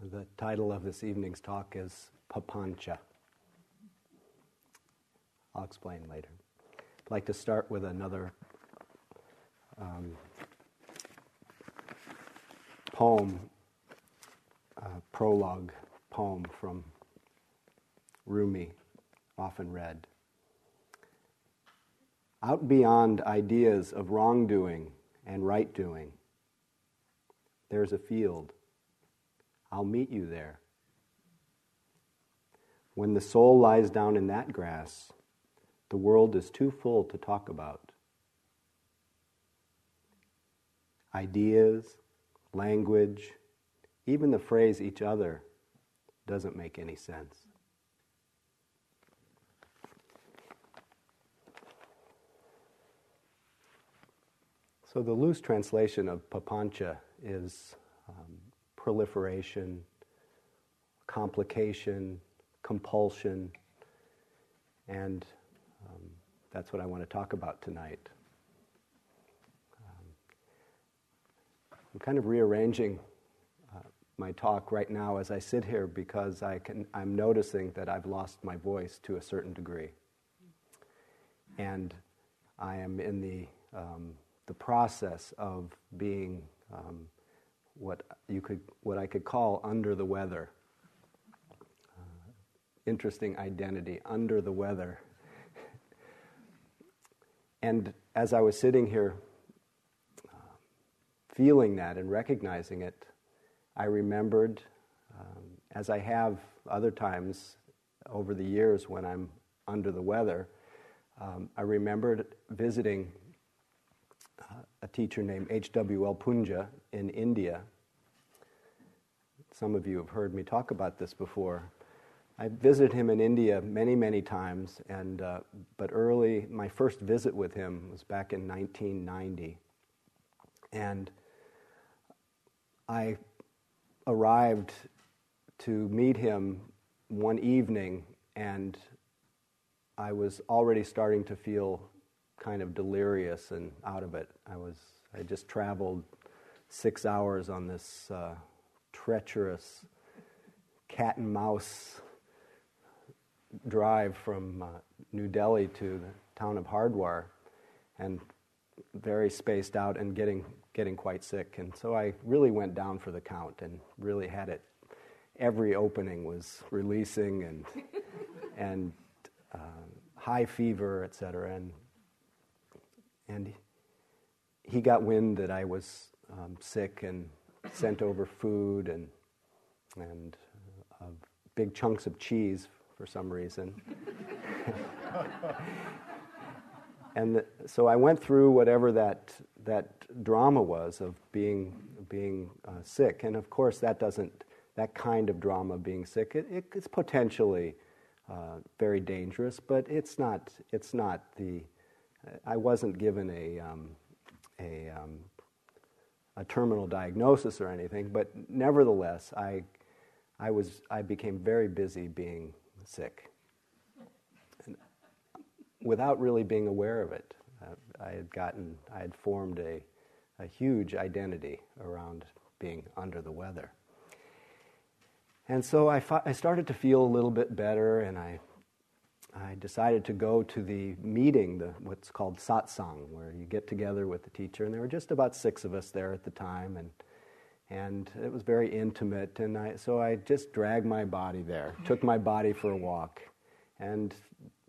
The title of this evening's talk is Papancha. I'll explain later. I'd like to start with another um, poem, prologue poem from Rumi, often read. Out beyond ideas of wrongdoing and right doing, there's a field I'll meet you there. When the soul lies down in that grass, the world is too full to talk about. Ideas, language, even the phrase each other doesn't make any sense. So, the loose translation of papancha is um, proliferation, complication, compulsion, and um, that's what I want to talk about tonight. Um, I'm kind of rearranging uh, my talk right now as I sit here because I can, I'm noticing that I've lost my voice to a certain degree. And I am in the, um, the process of being um, what you could, what I could call under the weather. Uh, interesting identity, under the weather. and as I was sitting here, uh, feeling that and recognizing it, I remembered, um, as I have other times over the years when I'm under the weather, um, I remembered visiting a teacher named H.W.L. Punja in India. Some of you have heard me talk about this before. I visited him in India many, many times, and, uh, but early, my first visit with him was back in 1990. And I arrived to meet him one evening, and I was already starting to feel kind of delirious and out of it. I was I just traveled six hours on this uh, treacherous cat and mouse drive from uh, New Delhi to the town of Hardwar, and very spaced out and getting getting quite sick. And so I really went down for the count and really had it. Every opening was releasing and and uh, high fever, et cetera, and and he got wind that I was um, sick and sent over food and and uh, big chunks of cheese for some reason. and the, so I went through whatever that that drama was of being being uh, sick, and of course that doesn't that kind of drama being sick it, it, it's potentially uh, very dangerous, but it's not it's not the I wasn't given a, um, a, um, a terminal diagnosis or anything, but nevertheless, I, I, was, I became very busy being sick and without really being aware of it. Uh, I had gotten, I had formed a, a huge identity around being under the weather. And so I, I started to feel a little bit better, and I I decided to go to the meeting, the, what's called satsang, where you get together with the teacher. And there were just about six of us there at the time, and and it was very intimate. And I, so I just dragged my body there, took my body for a walk, and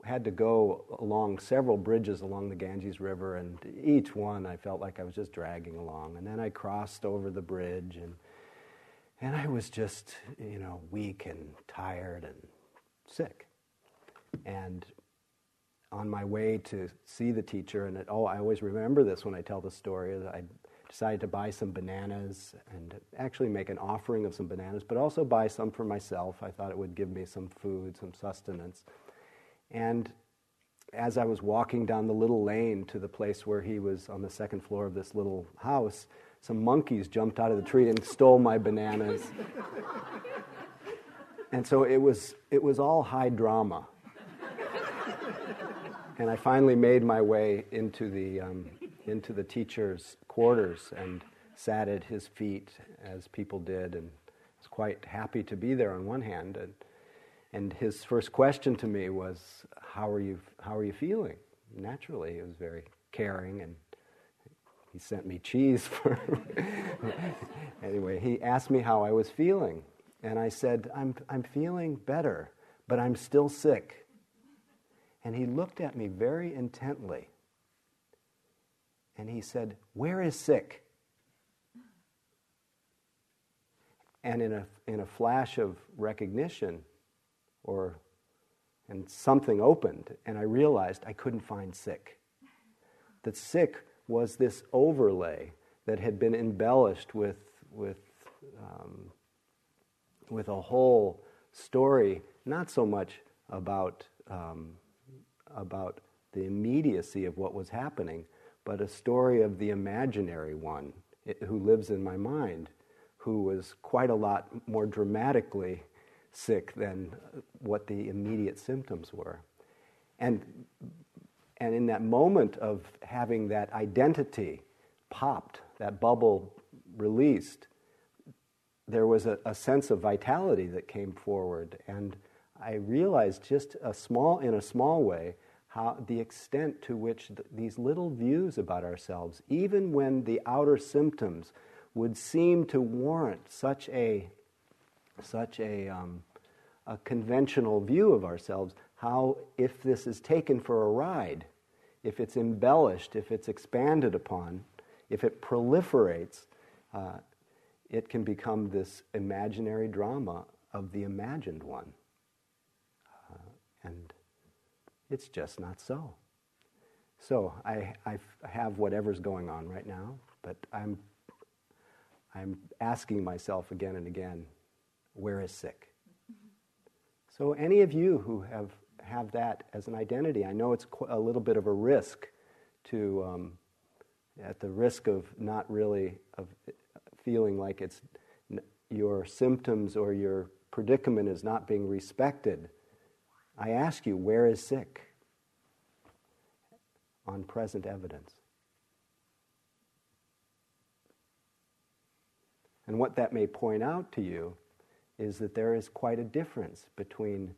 had to go along several bridges along the Ganges River, and each one I felt like I was just dragging along. And then I crossed over the bridge, and and I was just you know weak and tired and sick. And on my way to see the teacher, and it, oh, I always remember this when I tell the story. I decided to buy some bananas and actually make an offering of some bananas, but also buy some for myself. I thought it would give me some food, some sustenance. And as I was walking down the little lane to the place where he was on the second floor of this little house, some monkeys jumped out of the tree and stole my bananas. and so it was, it was all high drama and I finally made my way into the, um, into the teacher's quarters and sat at his feet as people did and was quite happy to be there on one hand, and, and his first question to me was, how are, you, how are you feeling? Naturally, he was very caring and he sent me cheese for anyway he asked me how i was feeling. And i said I'm, I'm feeling better but i'm still sick and he looked at me very intently. And he said where is sick? And in a, in a flash of recognition or and something opened and i realized i couldn't find sick. That sick was this overlay that had been embellished with, with, um, with a whole story, not so much about, um, about the immediacy of what was happening, but a story of the imaginary one eh, who lives in my mind, who was quite a lot more dramatically sick than uh, what the immediate symptoms were. And and in that moment of having that identity popped, that bubble released, there was a, a, sense of vitality that came forward. And I realized just a small, in a small way, how the extent to which th- these little views about ourselves, even when the outer symptoms would seem to warrant such a, such a, um, a conventional view of ourselves, how, if this is taken for a ride, if it's embellished, if it's expanded upon, if it proliferates, uh, it can become this imaginary drama of the imagined one. And it's just not so. So I, I have whatever's going on right now, but I'm, I'm asking myself again and again, where is sick? So, any of you who have, have that as an identity, I know it's a little bit of a risk to, um, at the risk of not really of feeling like it's your symptoms or your predicament is not being respected. I ask you, where is sick? On present evidence. And what that may point out to you is that there is quite a difference between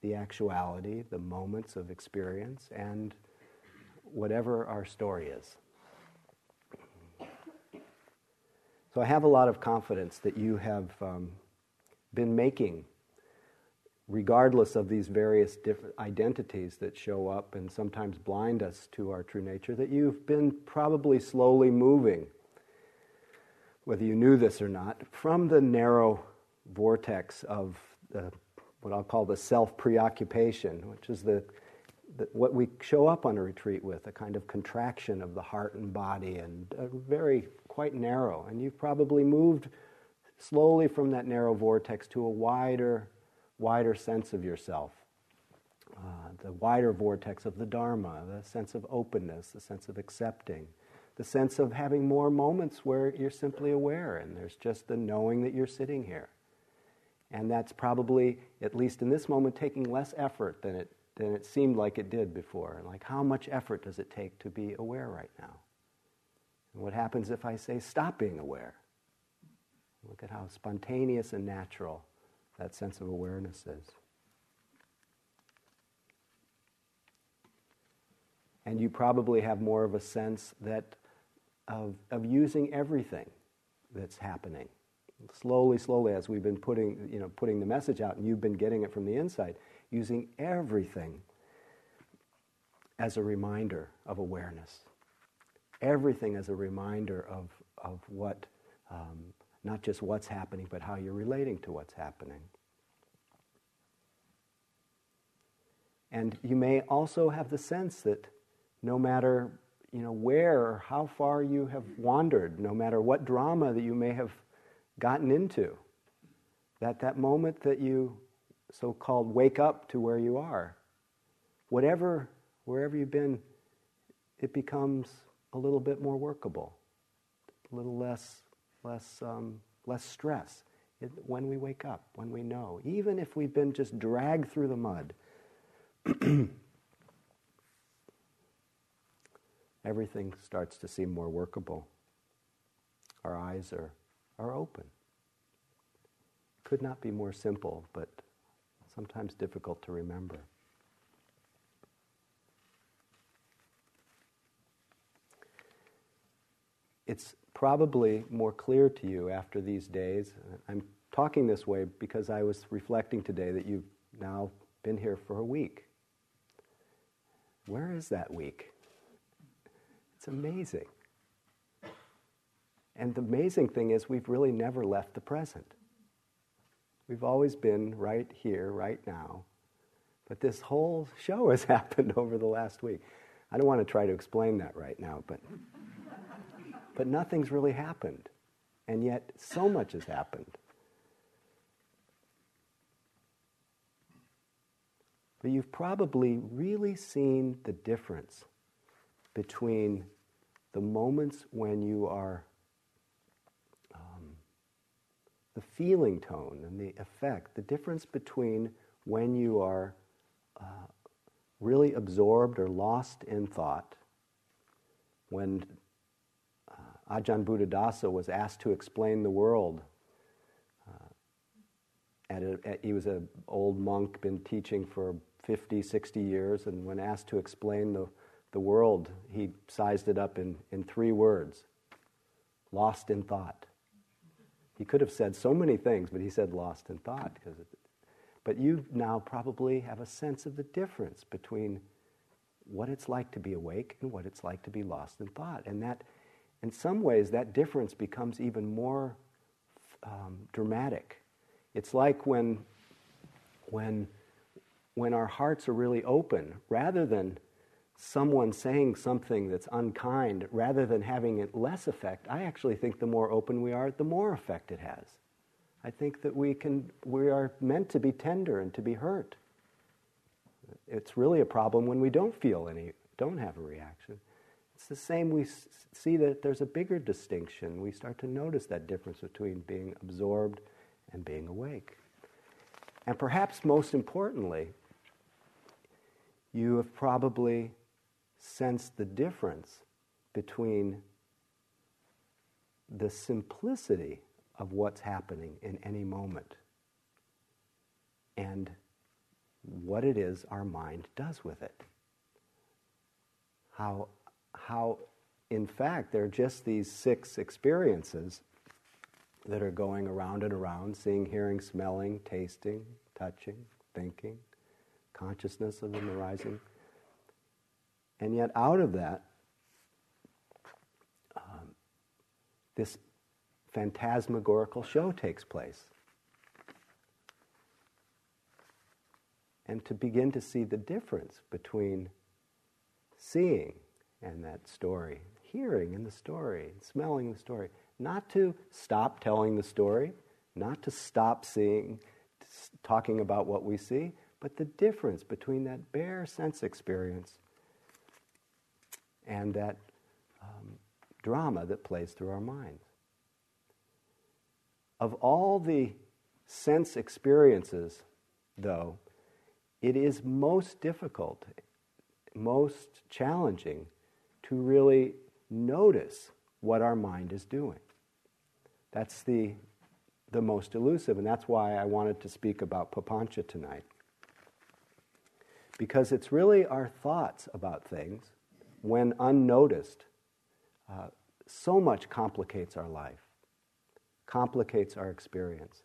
the actuality, the moments of experience, and whatever our story is. So I have a lot of confidence that you have um, been making, regardless of these various different identities that show up and sometimes blind us to our true nature, that you've been probably slowly moving, whether you knew this or not, from the narrow vortex of the, what I'll call the self preoccupation, which is the, the, what we show up on a retreat with a kind of contraction of the heart and body, and uh, very quite narrow. And you've probably moved slowly from that narrow vortex to a wider, wider sense of yourself. Uh, the wider vortex of the Dharma, the sense of openness, the sense of accepting, the sense of having more moments where you're simply aware and there's just the knowing that you're sitting here. And that's probably, at least in this moment, taking less effort than it, than it seemed like it did before. Like, how much effort does it take to be aware right now? And what happens if I say, stop being aware? Look at how spontaneous and natural that sense of awareness is. And you probably have more of a sense that of, of using everything that's happening slowly, slowly, as we've been putting, you know, putting the message out, and you've been getting it from the inside, using everything as a reminder of awareness. Everything as a reminder of, of what, um, not just what's happening, but how you're relating to what's happening. And you may also have the sense that no matter you know where or how far you have wandered, no matter what drama that you may have gotten into. That that moment that you so called wake up to where you are, whatever, wherever you've been, it becomes a little bit more workable, a little less, less, um, less stress it, when we wake up, when we know, even if we've been just dragged through the mud. everything starts to seem more workable. Our eyes are are open. could not be more simple, but sometimes difficult to remember. It's probably more clear to you after these days. I'm talking this way because I was reflecting today that you've now been here for a week. Where is that week? It's amazing. And the amazing thing is, we've really never left the present. We've always been right here, right now. But this whole show has happened over the last week. I don't want to try to explain that right now, but, but nothing's really happened. And yet, so much has happened. But you've probably really seen the difference between the moments when you are the feeling tone and the effect, the difference between when you are uh, really absorbed or lost in thought, when Ajahn Buddhadasa was asked to explain the world. Uh, at a, at, he was an old monk, been teaching for 50, 60 years, and when asked to explain the, the world, he sized it up in, in three words lost in thought. He could have said so many things, but he said lost in thought. Because but you now probably have a sense of the difference between what it's like to be awake and what it's like to be lost in thought. And that, in some ways, that difference becomes even more um, dramatic. It's like when, when, when our hearts are really open, rather than someone saying something that's unkind, rather than having it less effect, I actually think the more open we are, the more effect it has. I think that we can we are meant to be tender and to be hurt. It's really a problem when we don't feel any, don't have a reaction. It's the same. We see that there's a bigger distinction. We start to notice that difference between being absorbed and being awake. And perhaps most importantly, you have probably sensed the difference between the simplicity of what's happening in any moment and what it is our mind does with it. How, how in fact, there are just these six experiences that are going around and around seeing, hearing, smelling, tasting, touching, thinking, consciousness of them arising and yet, out of that, um, this phantasmagorical show takes place. And to begin to see the difference between seeing and that story, hearing in the story, smelling the story, not to stop telling the story, not to stop seeing, talking about what we see, but the difference between that bare sense experience and that um, drama that plays through our minds. Of all the sense experiences, though, it is most difficult, most challenging to really notice what our mind is doing. That's the, the most elusive, and that's why I wanted to speak about papancha tonight. Because it's really our thoughts about things when unnoticed, uh, so much complicates our life, complicates our experience,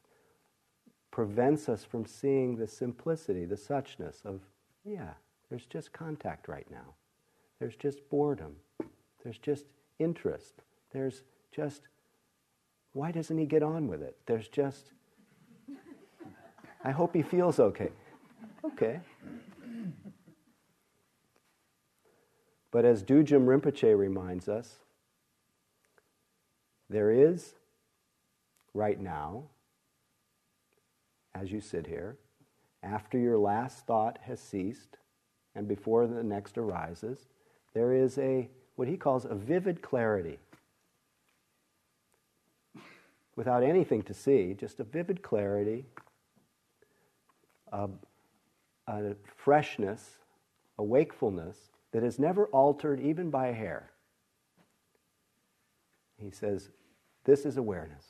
prevents us from seeing the simplicity, the suchness of, yeah, there's just contact right now. There's just boredom. There's just interest. There's just, why doesn't he get on with it? There's just, I hope he feels okay. Okay, But as Dudjom Rinpoche reminds us, there is, right now, as you sit here, after your last thought has ceased and before the next arises, there is a, what he calls a vivid clarity. Without anything to see, just a vivid clarity, a, a freshness, a wakefulness that is never altered even by a hair. He says, This is awareness.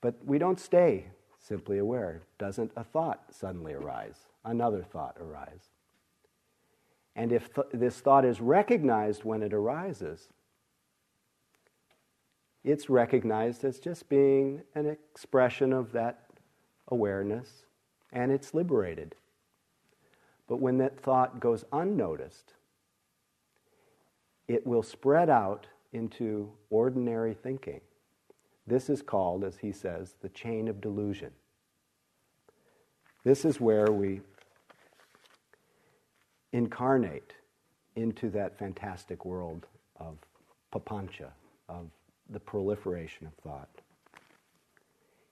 But we don't stay simply aware. Doesn't a thought suddenly arise? Another thought arise. And if th- this thought is recognized when it arises, it's recognized as just being an expression of that awareness and it's liberated. But when that thought goes unnoticed, it will spread out into ordinary thinking. This is called, as he says, the chain of delusion. This is where we incarnate into that fantastic world of papancha, of the proliferation of thought.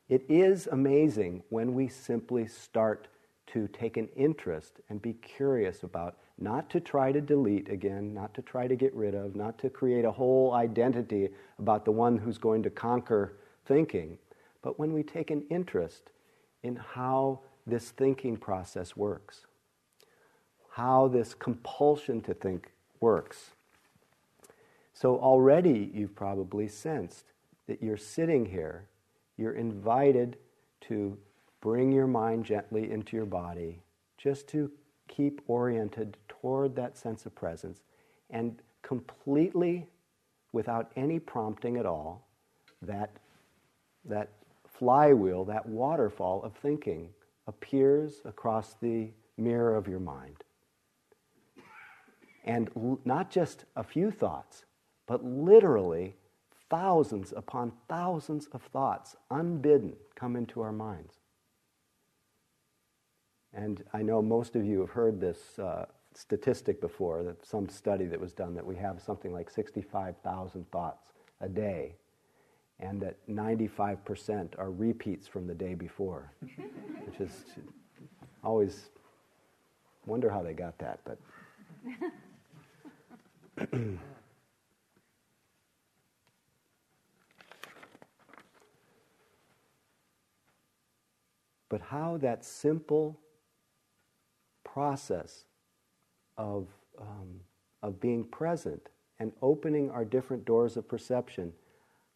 It is amazing when we simply start to take an interest and be curious about not to try to delete again, not to try to get rid of, not to create a whole identity about the one who's going to conquer thinking, but when we take an interest in how this thinking process works, how this compulsion to think works. So already you've probably sensed that you're sitting here, you're invited to bring your mind gently into your body, just to keep oriented toward that sense of presence, and completely, without any prompting at all, that, that flywheel, that waterfall of thinking appears across the mirror of your mind. And l- not just a few thoughts, but literally thousands upon thousands of thoughts, unbidden, come into our minds. And I know most of you have heard this uh, statistic before, that some study that was done that we have something like 65,000 thoughts a day, and that 95% are repeats from the day before, which is always wonder how they got that, but. but how that simple process of, um, of being present and opening our different doors of perception,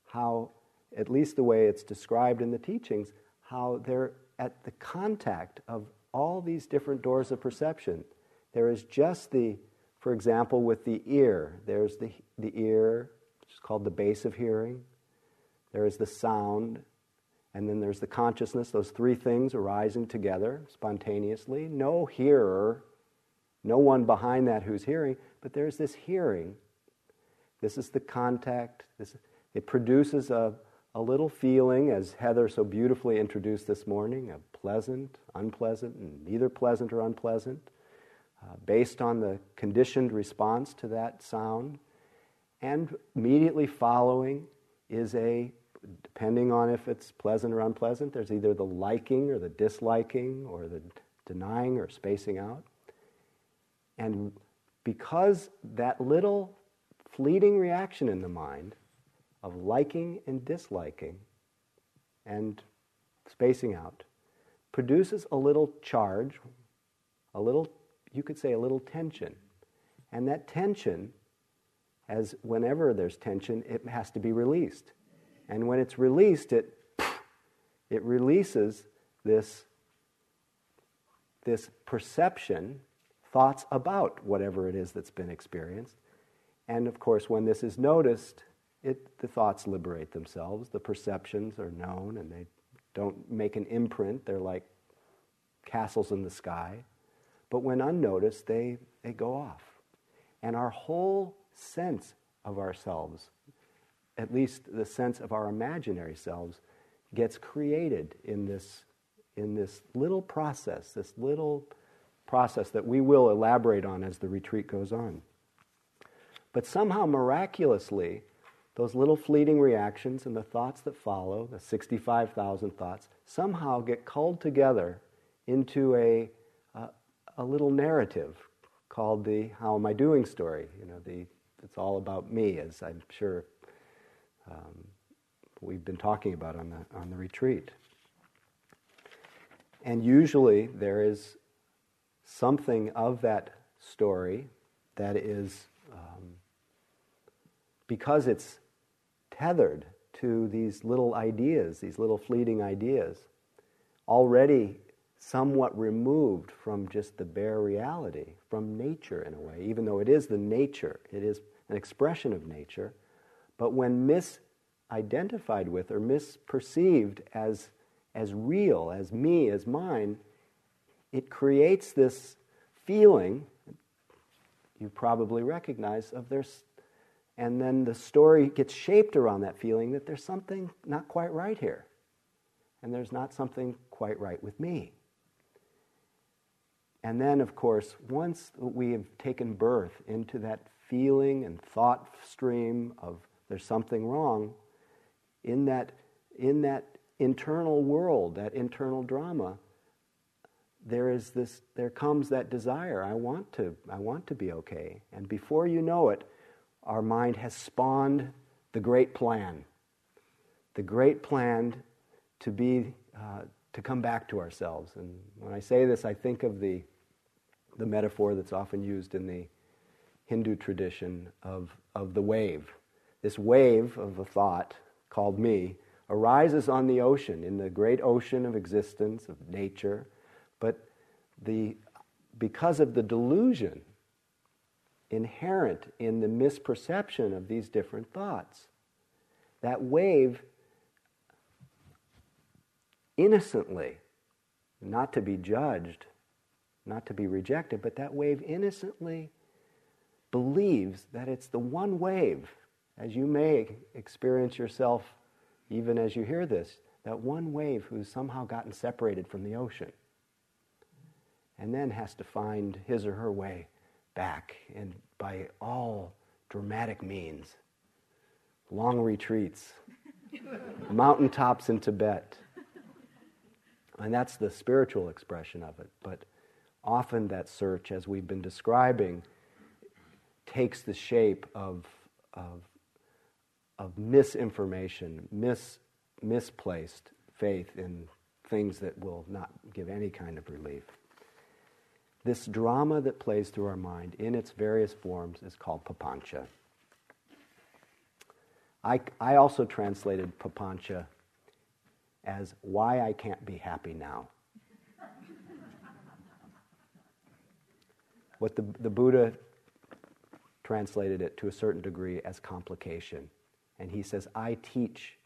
how, at least the way it's described in the teachings, how they're at the contact of all these different doors of perception. There is just the, for example, with the ear, there's the, the ear, which is called the base of hearing. There is the sound, and then there's the consciousness, those three things arising together spontaneously. No hearer, no one behind that who's hearing, but there's this hearing. This is the contact. This, it produces a, a little feeling, as Heather so beautifully introduced this morning, of pleasant, unpleasant, and neither pleasant or unpleasant, uh, based on the conditioned response to that sound. And immediately following is a depending on if it's pleasant or unpleasant, there's either the liking or the disliking or the denying or spacing out. And because that little fleeting reaction in the mind of liking and disliking and spacing out produces a little charge, a little, you could say, a little tension. And that tension, as whenever there's tension, it has to be released. And when it's released, it, it releases this, this perception, thoughts about whatever it is that's been experienced. And of course, when this is noticed, it, the thoughts liberate themselves. The perceptions are known and they don't make an imprint. They're like castles in the sky. But when unnoticed, they, they go off. And our whole sense of ourselves at least the sense of our imaginary selves, gets created in this, in this little process, this little process that we will elaborate on as the retreat goes on. But somehow, miraculously, those little fleeting reactions and the thoughts that follow, the 65,000 thoughts, somehow get culled together into a, a little narrative called the How Am I Doing story. You know, the, it's all about me, as I'm sure um, we've been talking about on the, on the retreat. And usually there is something of that story that is, um, because it's tethered to these little ideas, these little fleeting ideas, already somewhat removed from just the bare reality, from nature in a way, even though it is the nature, it is an expression of nature. But when misidentified with or misperceived as, as real, as me, as mine, it creates this feeling you probably recognize of there's and then the story gets shaped around that feeling that there's something not quite right here and there's not something quite right with me and then of course once we have taken birth into that feeling and thought stream of there's something wrong in that in that internal world that internal drama there is this there comes that desire i want to i want to be okay. And before you know it our mind has spawned the great plan. The great plan to be uh, to come back to ourselves. And when i say this i think of the the metaphor that's often used in the hindu tradition of, of the wave. This wave of a thought called me arises on the ocean in the great ocean of existence of nature. But the, because of the delusion inherent in the misperception of these different thoughts, that wave innocently, not to be judged, not to be rejected, but that wave innocently believes that it's the one wave, as you may experience yourself even as you hear this, that one wave who's somehow gotten separated from the ocean and then has to find his or her way back and by all dramatic means long retreats mountaintops in tibet. And that's the spiritual expression of it. But often that search as we've been describing takes the shape of, of, of misinformation mis, misplaced faith in things that will not give any kind of relief this drama that plays through our mind in its various forms is called papancha. I, I also translated papancha as why I can't be happy now. What the, the Buddha translated it to a certain degree as complication. And he says, I teach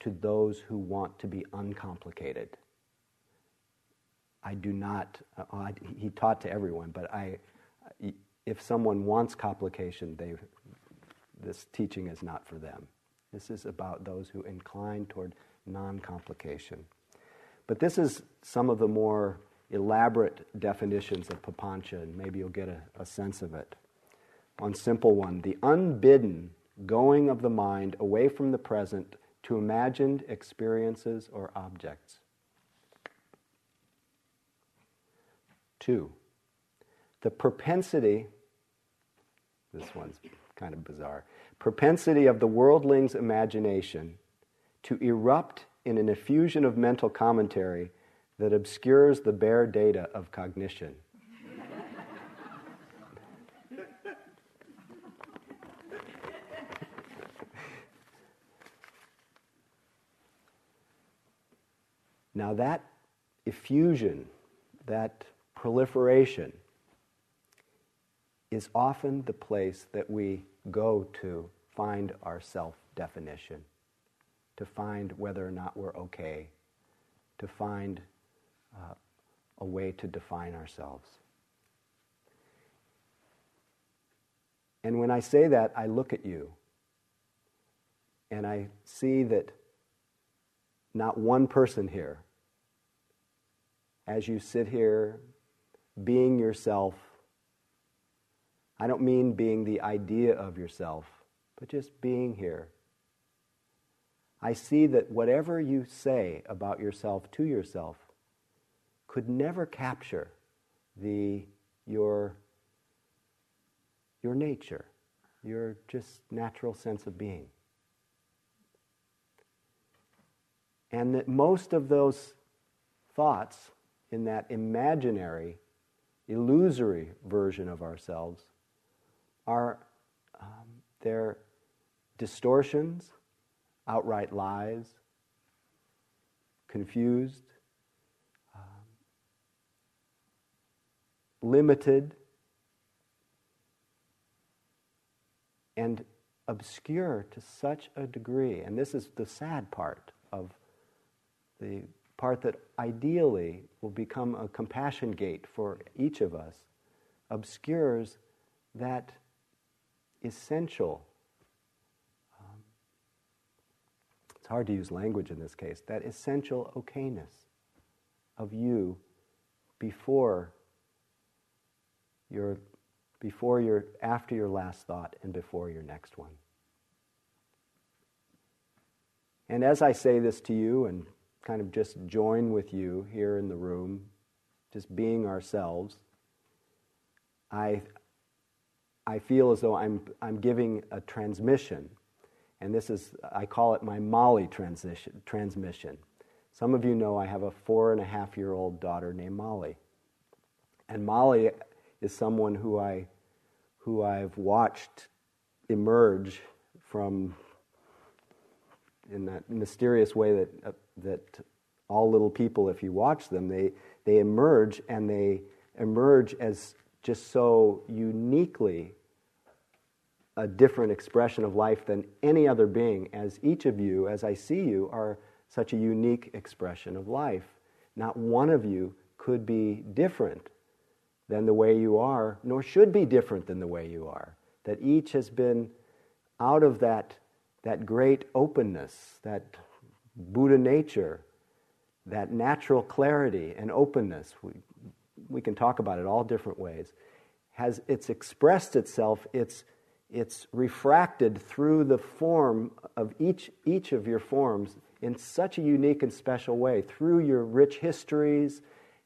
to those who want to be uncomplicated. I do not, uh, I, he taught to everyone, but I, if someone wants complication, they, this teaching is not for them. This is about those who incline toward non complication. But this is some of the more elaborate definitions of papancha, and maybe you'll get a, a sense of it. One simple one the unbidden going of the mind away from the present to imagined experiences or objects. Two, the propensity, this one's kind of bizarre, propensity of the worldling's imagination to erupt in an effusion of mental commentary that obscures the bare data of cognition. now, that effusion, that proliferation is often the place that we go to find our self definition, to find whether or not we're okay, to find uh, a way to define ourselves. And when I say that, I look at you and I see that not one person here, as you sit here being yourself. I don't mean being the idea of yourself, but just being here. I see that whatever you say about yourself to yourself could never capture the, your, your nature, your just natural sense of being. And that most of those thoughts in that imaginary illusory version of ourselves are um, they're distortions, outright lies, confused, um, limited, and obscure to such a degree. And this is the sad part of the part that ideally will become a compassion gate for each of us, obscures that essential. Um, it's hard to use language in this case, that essential okayness of you before your before your after your last thought and before your next one. And as I say this to you and kind of just join with you here in the room, just being ourselves, I, I feel as though I'm, I'm giving a transmission. And this is, I call it my Molly transition, transmission. Some of you know I have a four and a half year old daughter named Molly. And Molly is someone who, I, who I've watched emerge from in that mysterious way that, uh, that all little people, if you watch them, they, they emerge and they emerge as just so uniquely a different expression of life than any other being, as each of you, as I see you, are such a unique expression of life. Not one of you could be different than the way you are, nor should be different than the way you are. That each has been out of that that great openness, that Buddha nature, that natural clarity and openness, we, we can talk about it all different ways, has it's expressed itself, it's, it's refracted through the form of each, each of your forms in such a unique and special way, through your rich histories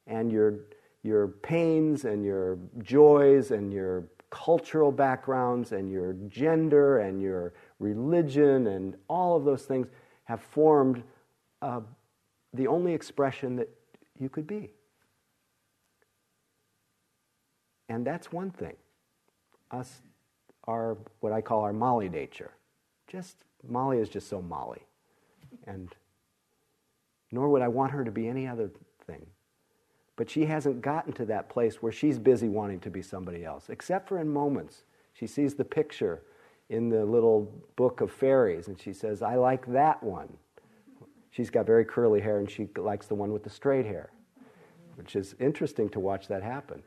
and your, your pains and your joys and your cultural backgrounds and your gender and your religion and all of those things have formed uh, the only expression that you could be. And that's one thing. Us are what I call our Molly nature. Just, Molly is just so Molly. And nor would I want her to be any other thing. But she hasn't gotten to that place where she's busy wanting to be somebody else, except for in moments. She sees the picture in the little book of fairies, and she says, I like that one. She's got very curly hair, and she likes the one with the straight hair, which is interesting to watch that happen.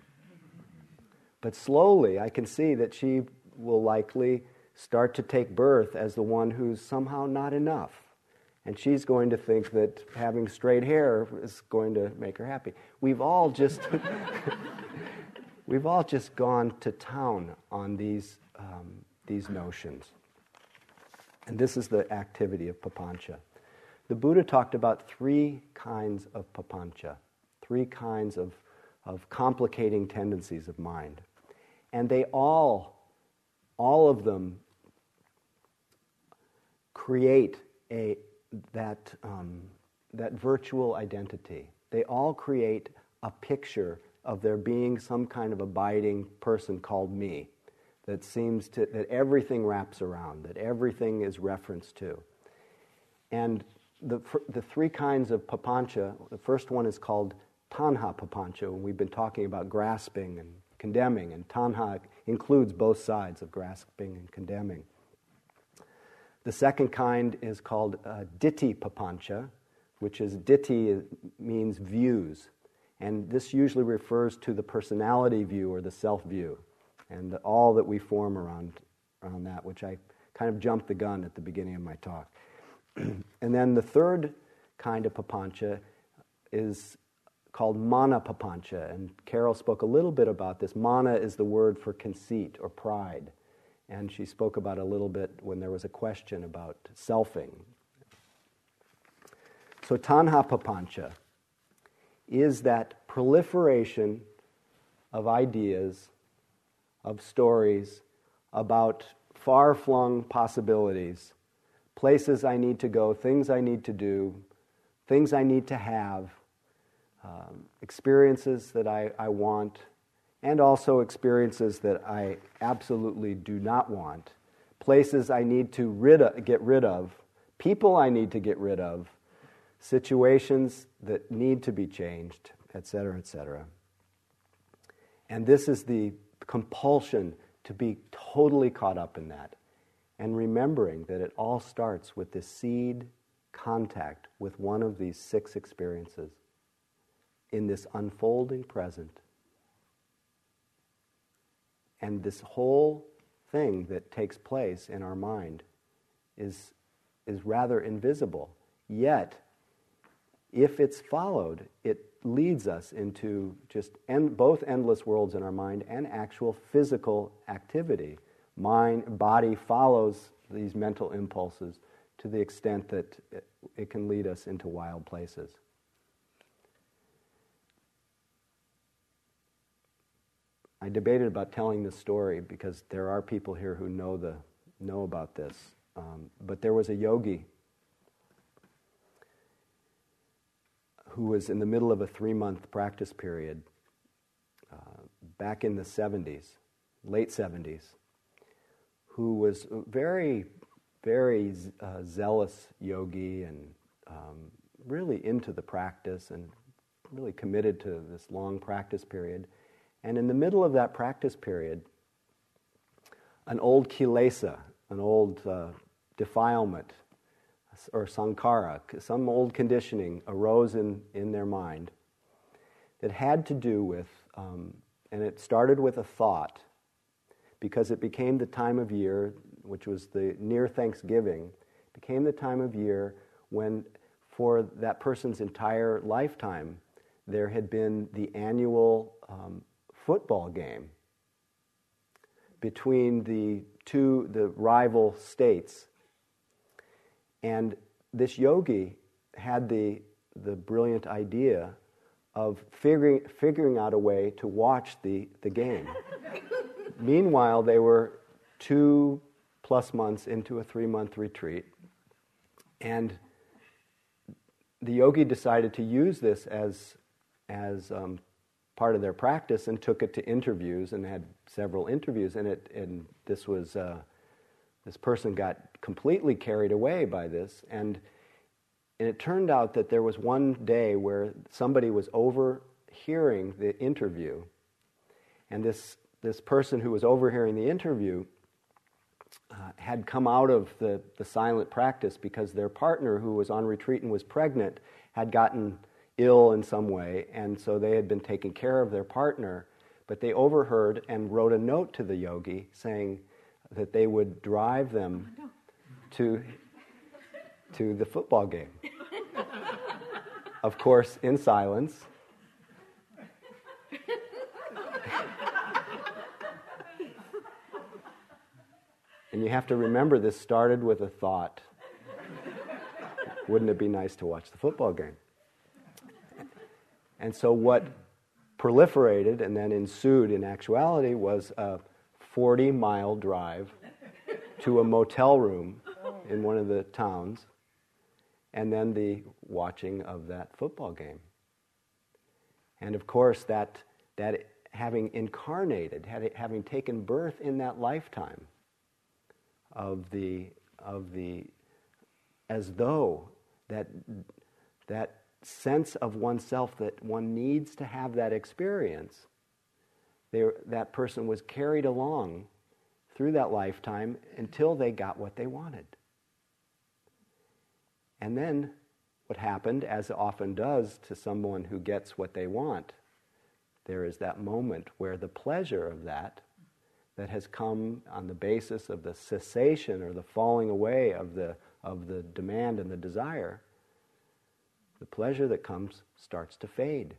But slowly, I can see that she will likely start to take birth as the one who's somehow not enough. And she's going to think that having straight hair is going to make her happy. We've all just we've all just gone to town on these um, these notions. And this is the activity of papancha. The Buddha talked about three kinds of papancha, three kinds of, of complicating tendencies of mind. And they all, all of them, create a, that, um, that virtual identity. They all create a picture of there being some kind of abiding person called me that seems to, that everything wraps around, that everything is referenced to. And the, the three kinds of papancha, the first one is called tanha papancha, and we've been talking about grasping and condemning, and tanha includes both sides of grasping and condemning. The second kind is called uh, ditthi papancha, which is ditthi means views, and this usually refers to the personality view or the self view and all that we form around, around that, which I kind of jumped the gun at the beginning of my talk. and then the third kind of papancha is called mana papancha, and Carol spoke a little bit about this. Mana is the word for conceit or pride, and she spoke about a little bit when there was a question about selfing. So tanha papancha is that proliferation of ideas of stories about far flung possibilities, places I need to go, things I need to do, things I need to have, um, experiences that I, I want, and also experiences that I absolutely do not want, places I need to rid of, get rid of, people I need to get rid of, situations that need to be changed, etc., etc. And this is the compulsion to be totally caught up in that. And remembering that it all starts with this seed contact with one of these six experiences in this unfolding present. And this whole thing that takes place in our mind is, is rather invisible. Yet, if it's followed, it leads us into just end, both endless worlds in our mind and actual physical activity. Mind, body follows these mental impulses to the extent that it, it can lead us into wild places. I debated about telling this story because there are people here who know the know about this. Um, but there was a yogi who was in the middle of a three month practice period uh, back in the 70s, late 70s, who was very, very uh, zealous yogi and um, really into the practice and really committed to this long practice period. And in the middle of that practice period, an old kilesa, an old uh, defilement, or sankhara, some old conditioning arose in, in their mind that had to do with, um, and it started with a thought, because it became the time of year, which was the near Thanksgiving, became the time of year when, for that person's entire lifetime, there had been the annual um, football game between the two, the rival states. And this yogi had the, the brilliant idea of figuring, figuring out a way to watch the, the game. Meanwhile, they were two plus months into a three month retreat. And the yogi decided to use this as, as um, part of their practice and took it to interviews and had several interviews. And, it, and this was, uh, this person got completely carried away by this. And, and it turned out that there was one day where somebody was overhearing the interview. And this, this person who was overhearing the interview uh, had come out of the, the silent practice because their partner, who was on retreat and was pregnant, had gotten ill in some way, and so they had been taking care of their partner. But they overheard and wrote a note to the yogi saying that they would drive them oh, to, to the football game. of course, in silence. and you have to remember this started with a thought. Wouldn't it be nice to watch the football game? And so, what proliferated and then ensued in actuality was a 40 mile drive to a motel room in one of the towns, and then the watching of that football game. And of course, that, that having incarnated, having taken birth in that lifetime of the, of the as though that, that sense of oneself that one needs to have that experience, they, that person was carried along through that lifetime until they got what they wanted. And then what happened, as it often does to someone who gets what they want, there is that moment where the pleasure of that, that has come on the basis of the cessation or the falling away of the, of the demand and the desire, the pleasure that comes starts to fade.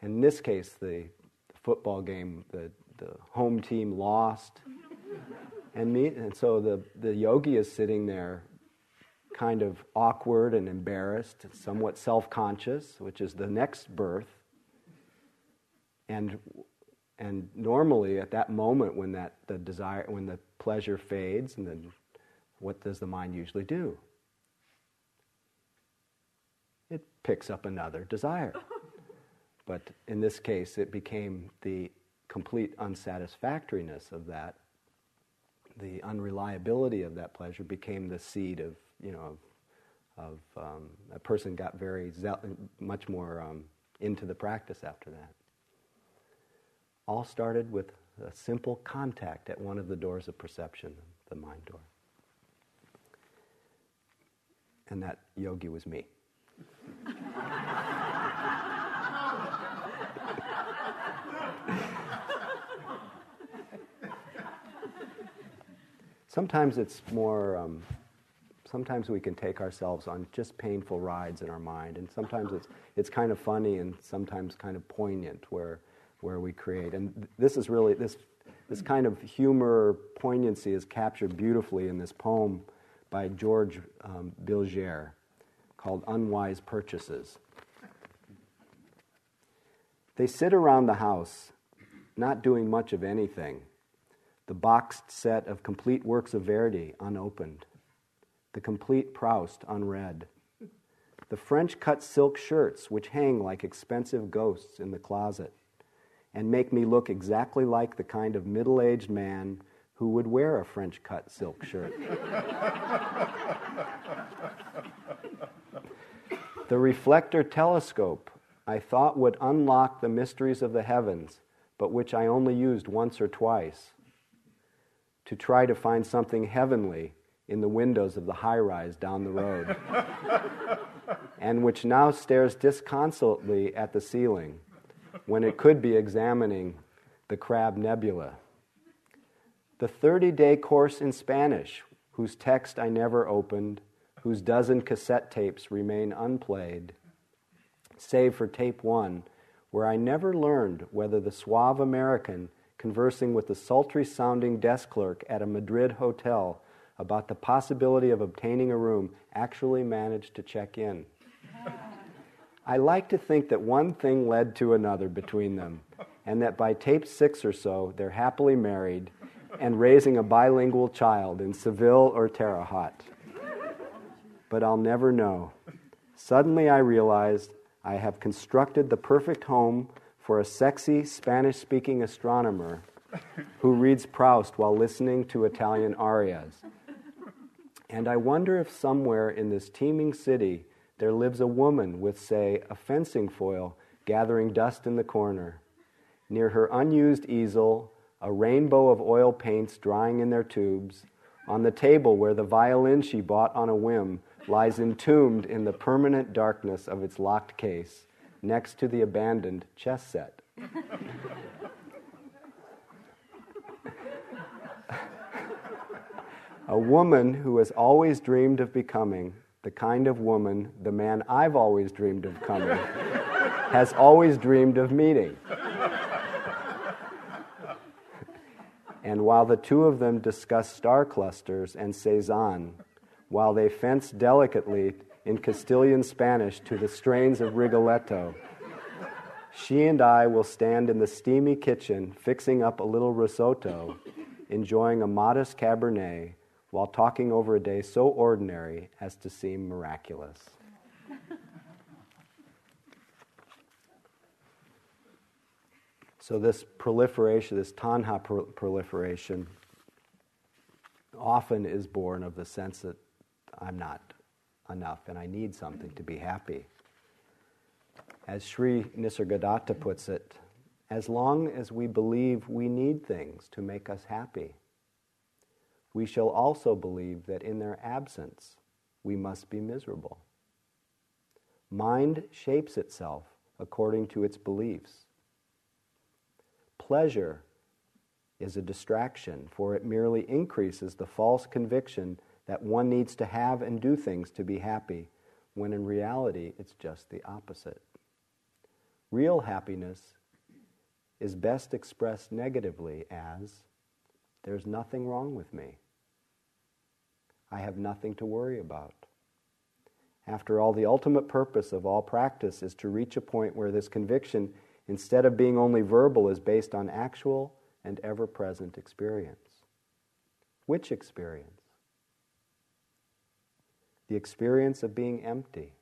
And in this case, the, the football game, the, the home team lost. and, me, and so the, the yogi is sitting there kind of awkward and embarrassed, and somewhat self conscious, which is the next birth. And, and normally, at that moment when that, the desire, when the pleasure fades, and then what does the mind usually do? It picks up another desire. but in this case, it became the complete unsatisfactoriness of that the unreliability of that pleasure became the seed of, you know, of, of um, a person got very, much more um, into the practice after that. All started with a simple contact at one of the doors of perception, the mind door. And that yogi was me. Sometimes it's more, um, sometimes we can take ourselves on just painful rides in our mind, and sometimes it's, it's kind of funny and sometimes kind of poignant where, where we create. And this is really, this, this kind of humor, poignancy is captured beautifully in this poem by George um, Bilgere called Unwise Purchases. They sit around the house, not doing much of anything the boxed set of complete works of Verdi unopened, the complete Proust unread, the French cut silk shirts which hang like expensive ghosts in the closet and make me look exactly like the kind of middle aged man who would wear a French cut silk shirt. the reflector telescope I thought would unlock the mysteries of the heavens, but which I only used once or twice to try to find something heavenly in the windows of the high rise down the road, and which now stares disconsolately at the ceiling when it could be examining the Crab Nebula. The 30 day course in Spanish, whose text I never opened, whose dozen cassette tapes remain unplayed, save for tape one, where I never learned whether the suave American conversing with the sultry sounding desk clerk at a Madrid hotel about the possibility of obtaining a room actually managed to check in. I like to think that one thing led to another between them, and that by tape six or so, they're happily married and raising a bilingual child in Seville or Terre Haute. But I'll never know. Suddenly I realized I have constructed the perfect home for a sexy Spanish speaking astronomer who reads Proust while listening to Italian arias. And I wonder if somewhere in this teeming city there lives a woman with, say, a fencing foil gathering dust in the corner. Near her unused easel, a rainbow of oil paints drying in their tubes. On the table where the violin she bought on a whim lies entombed in the permanent darkness of its locked case next to the abandoned chess set. a woman who has always dreamed of becoming the kind of woman the man I've always dreamed of becoming has always dreamed of meeting. And while the two of them discuss star clusters and Cezanne, while they fence delicately in Castilian Spanish to the strains of Rigoletto. She and I will stand in the steamy kitchen fixing up a little risotto, enjoying a modest Cabernet while talking over a day so ordinary as to seem miraculous. So, this proliferation, this tanha proliferation, often is born of the sense that I'm not enough and I need something to be happy. As Sri Nisargadatta puts it, as long as we believe we need things to make us happy, we shall also believe that in their absence we must be miserable. Mind shapes itself according to its beliefs. Pleasure is a distraction, for it merely increases the false conviction that one needs to have and do things to be happy, when in reality it's just the opposite. Real happiness is best expressed negatively as there's nothing wrong with me. I have nothing to worry about. After all, the ultimate purpose of all practice is to reach a point where this conviction, instead of being only verbal, is based on actual and ever present experience. Which experience? the experience of being empty,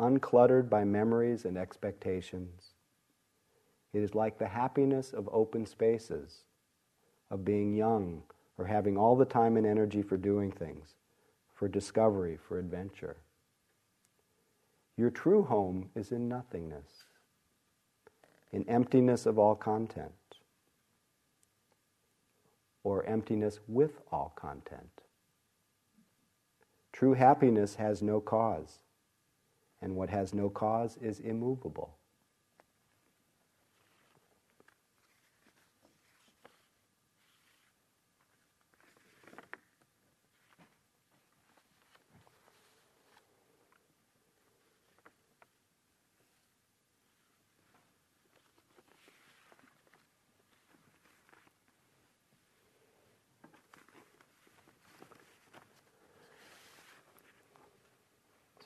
uncluttered by memories and expectations. It is like the happiness of open spaces, of being young, or having all the time and energy for doing things, for discovery, for adventure. Your true home is in nothingness, in emptiness of all content, or emptiness with all content. True happiness has no cause, and what has no cause is immovable.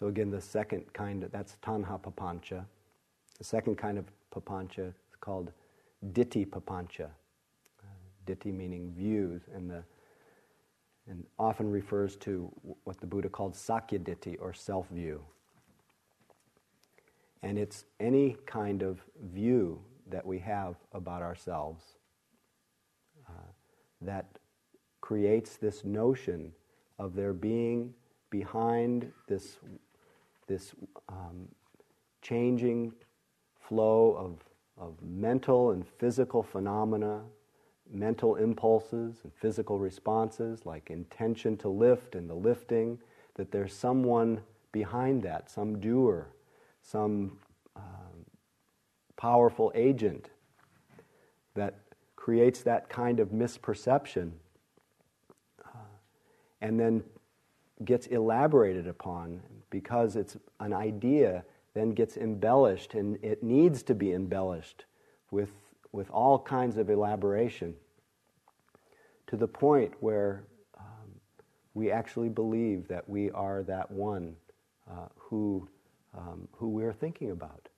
So again, the second kind of, that's tanha papancha. The second kind of papancha is called ditthi papancha. Uh, ditthi meaning views, and the and often refers to what the Buddha called sakya ditthi or self view. And it's any kind of view that we have about ourselves uh, that creates this notion of there being behind this this um, changing flow of, of mental and physical phenomena, mental impulses and physical responses, like intention to lift and the lifting, that there's someone behind that, some doer, some um, powerful agent that creates that kind of misperception uh, and then gets elaborated upon because it's an idea, then gets embellished, and it needs to be embellished with, with all kinds of elaboration to the point where um, we actually believe that we are that one uh, who, um, who we're thinking about.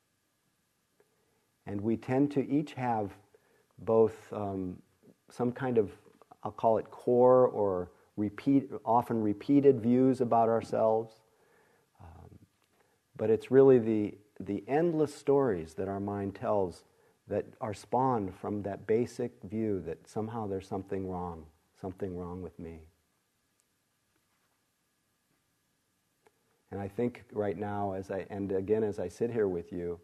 And we tend to each have both um, some kind of, I'll call it core or repeat, often repeated views about ourselves, but it's really the, the endless stories that our mind tells that are spawned from that basic view that somehow there's something wrong, something wrong with me. And I think right now, as I, and again as I sit here with you,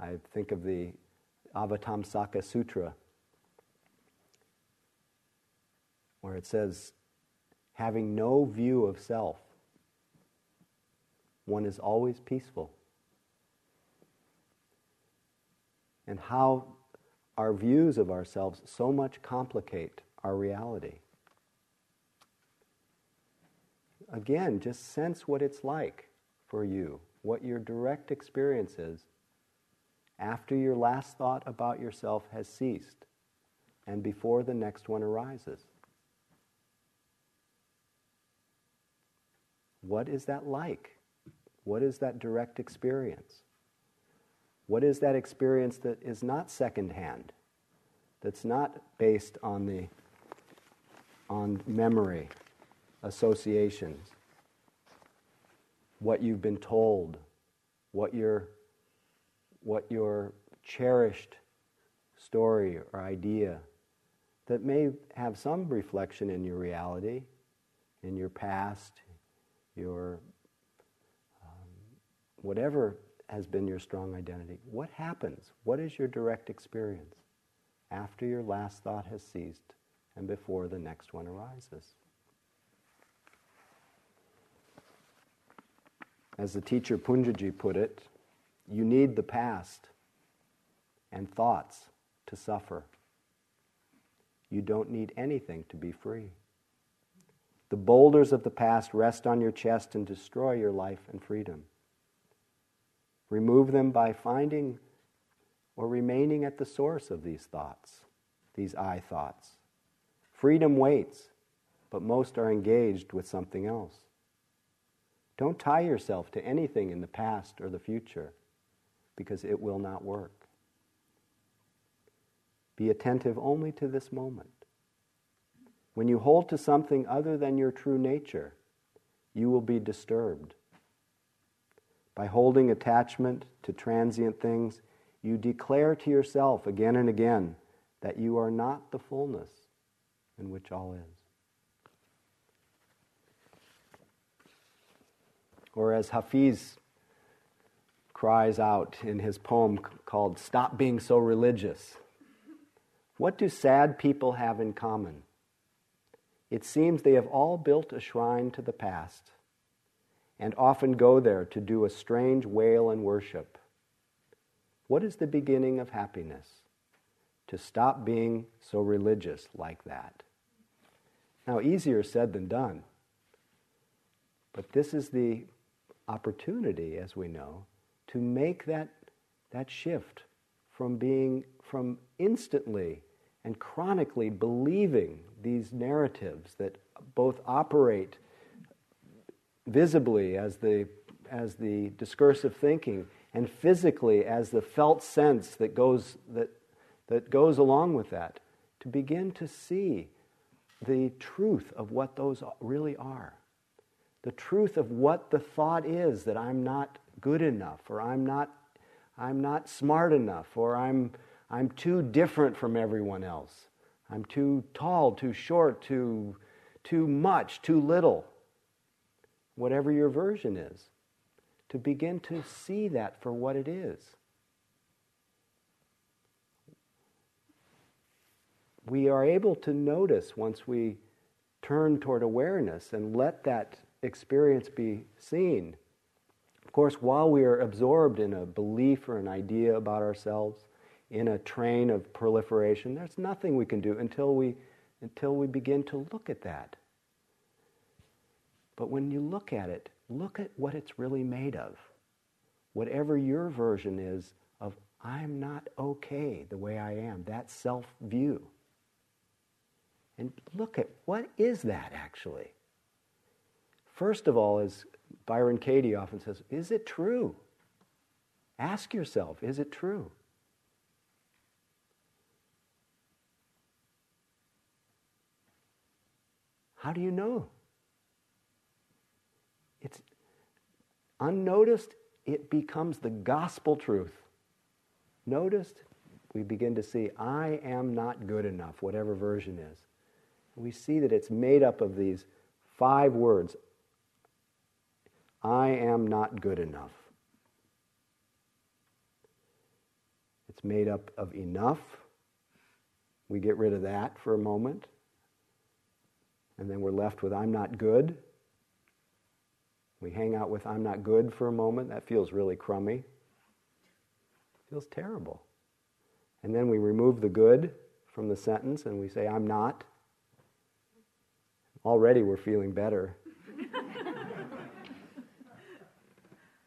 I think of the Avatamsaka Sutra, where it says, having no view of self, one is always peaceful. And how our views of ourselves so much complicate our reality. Again, just sense what it's like for you, what your direct experience is after your last thought about yourself has ceased and before the next one arises. What is that like? What is that direct experience? What is that experience that is not secondhand, that's not based on, the, on memory, associations, what you've been told, what your, what your cherished story or idea that may have some reflection in your reality, in your past, your whatever has been your strong identity, what happens? What is your direct experience after your last thought has ceased and before the next one arises? As the teacher Punjaji put it, you need the past and thoughts to suffer. You don't need anything to be free. The boulders of the past rest on your chest and destroy your life and freedom. Remove them by finding or remaining at the source of these thoughts, these I thoughts. Freedom waits, but most are engaged with something else. Don't tie yourself to anything in the past or the future because it will not work. Be attentive only to this moment. When you hold to something other than your true nature, you will be disturbed. By holding attachment to transient things, you declare to yourself again and again that you are not the fullness in which all is. Or as Hafiz cries out in his poem called Stop Being So Religious, what do sad people have in common? It seems they have all built a shrine to the past and often go there to do a strange wail and worship. What is the beginning of happiness? To stop being so religious like that. Now, easier said than done. But this is the opportunity, as we know, to make that, that shift from being, from instantly and chronically believing these narratives that both operate visibly as the, as the discursive thinking and physically as the felt sense that goes, that, that goes along with that, to begin to see the truth of what those really are. The truth of what the thought is that I'm not good enough or I'm not, I'm not smart enough or I'm, I'm too different from everyone else. I'm too tall, too short, too, too much, too little. Whatever your version is, to begin to see that for what it is. We are able to notice once we turn toward awareness and let that experience be seen. Of course, while we are absorbed in a belief or an idea about ourselves, in a train of proliferation, there's nothing we can do until we, until we begin to look at that. But when you look at it, look at what it's really made of. Whatever your version is of, I'm not okay the way I am, that self view. And look at what is that actually? First of all, as Byron Katie often says, is it true? Ask yourself, is it true? How do you know? It's unnoticed, it becomes the gospel truth. Noticed, we begin to see, I am not good enough, whatever version is. We see that it's made up of these five words I am not good enough. It's made up of enough. We get rid of that for a moment. And then we're left with I'm not good. We hang out with I'm not good for a moment. That feels really crummy. Feels terrible. And then we remove the good from the sentence and we say I'm not. Already we're feeling better.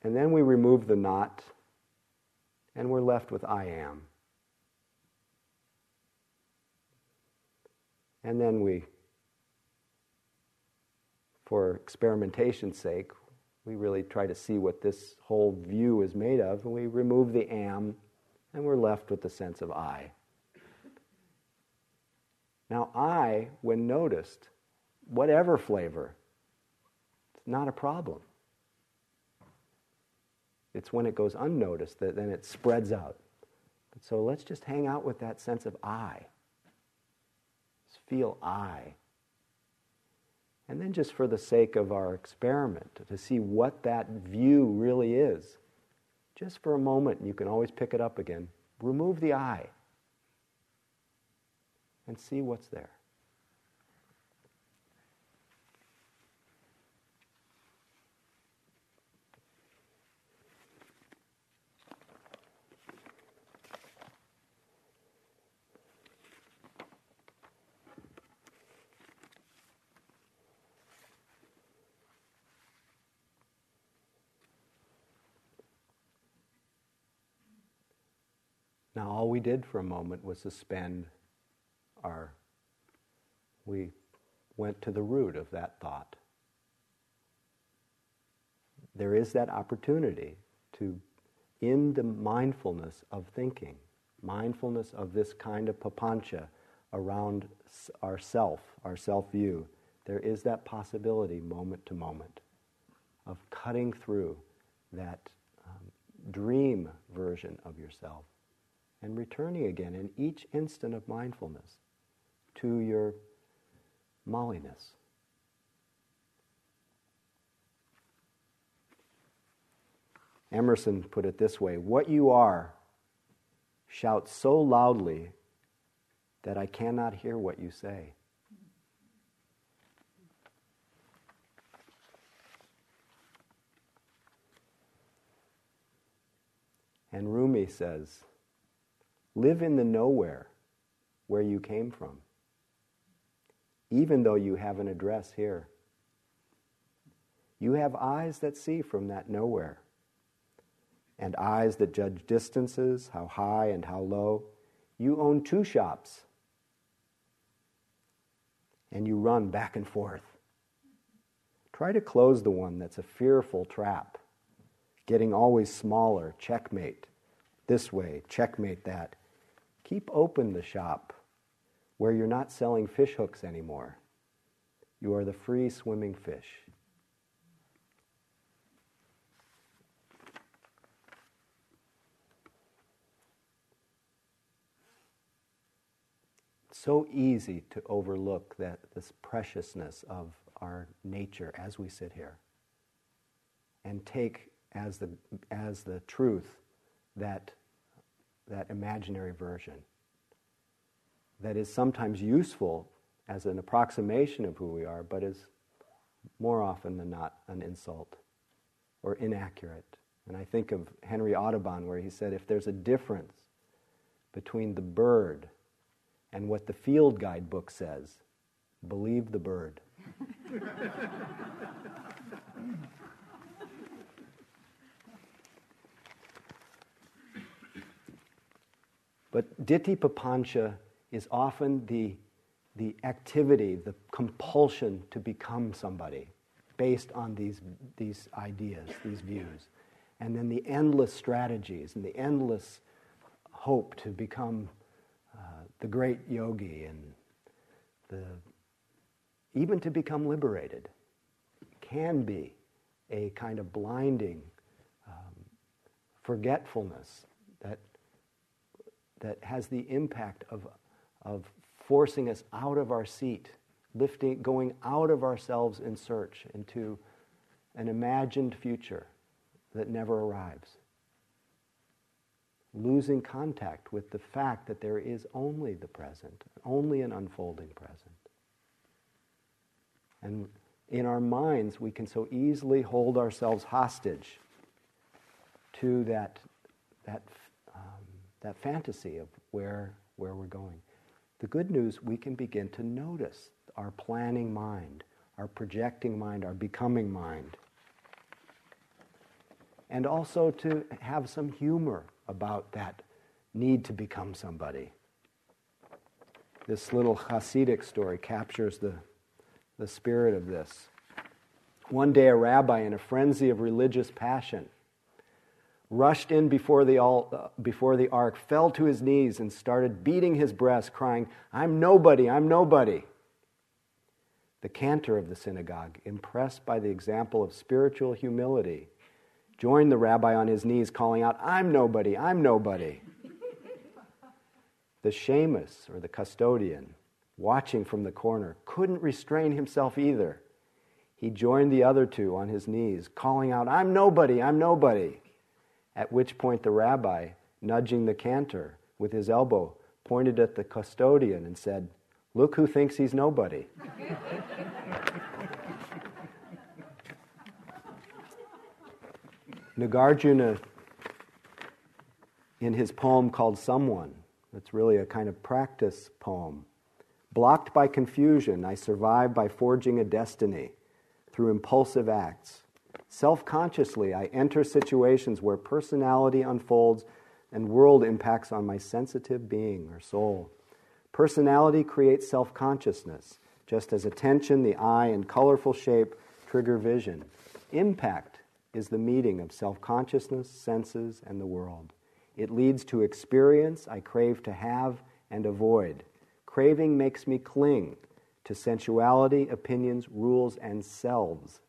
and then we remove the not and we're left with I am. And then we for experimentation's sake, we really try to see what this whole view is made of, and we remove the am, and we're left with the sense of I. Now, I, when noticed, whatever flavor, it's not a problem. It's when it goes unnoticed that then it spreads out. So let's just hang out with that sense of I. Just feel I. And then, just for the sake of our experiment, to see what that view really is, just for a moment, you can always pick it up again. Remove the eye and see what's there. All we did for a moment was suspend our, we went to the root of that thought. There is that opportunity to, in the mindfulness of thinking, mindfulness of this kind of papancha around our self, our self view, there is that possibility moment to moment of cutting through that um, dream version of yourself and returning again in each instant of mindfulness to your molliness. Emerson put it this way What you are, shout so loudly that I cannot hear what you say. And Rumi says, Live in the nowhere where you came from, even though you have an address here. You have eyes that see from that nowhere, and eyes that judge distances, how high and how low. You own two shops, and you run back and forth. Try to close the one that's a fearful trap, getting always smaller, checkmate this way, checkmate that. Keep open the shop where you're not selling fish hooks anymore. You are the free swimming fish. so easy to overlook that this preciousness of our nature as we sit here and take as the, as the truth that, that imaginary version that is sometimes useful as an approximation of who we are, but is more often than not an insult or inaccurate. And I think of Henry Audubon, where he said, if there's a difference between the bird and what the field guide book says believe the bird. but Ditthi Papancha is often the, the activity, the compulsion to become somebody based on these, these ideas, these views. And then the endless strategies and the endless hope to become the great yogi and the even to become liberated can be a kind of blinding um, forgetfulness that has the impact of of forcing us out of our seat, lifting, going out of ourselves in search into an imagined future that never arrives losing contact with the fact that there is only the present, only an unfolding present. And in our minds, we can so easily hold ourselves hostage to that, that, that fantasy of where, where we're going. The good news, we can begin to notice our planning mind, our projecting mind, our becoming mind. And also to have some humor about that need to become somebody. This little Hasidic story captures the, the spirit of this. One day, a rabbi, in a frenzy of religious passion, rushed in before the, uh, before the ark, fell to his knees, and started beating his breast, crying, I'm nobody, I'm nobody. The cantor of the synagogue, impressed by the example of spiritual humility, joined the rabbi on his knees, calling out, I'm nobody, I'm nobody. the shamus, or the custodian, watching from the corner, couldn't restrain himself either. He joined the other two on his knees, calling out, I'm nobody, I'm nobody. At which point the rabbi, nudging the cantor with his elbow, pointed at the custodian and said, Look who thinks he's nobody. Nagarjuna, in his poem called Someone, that's really a kind of practice poem. Blocked by confusion, I survive by forging a destiny through impulsive acts. Self consciously, I enter situations where personality unfolds and world impacts on my sensitive being or soul. Personality creates self consciousness, just as attention, the eye, and colorful shape trigger vision. Impact is the meeting of self consciousness, senses, and the world. It leads to experience I crave to have and avoid. Craving makes me cling to sensuality, opinions, rules, and selves.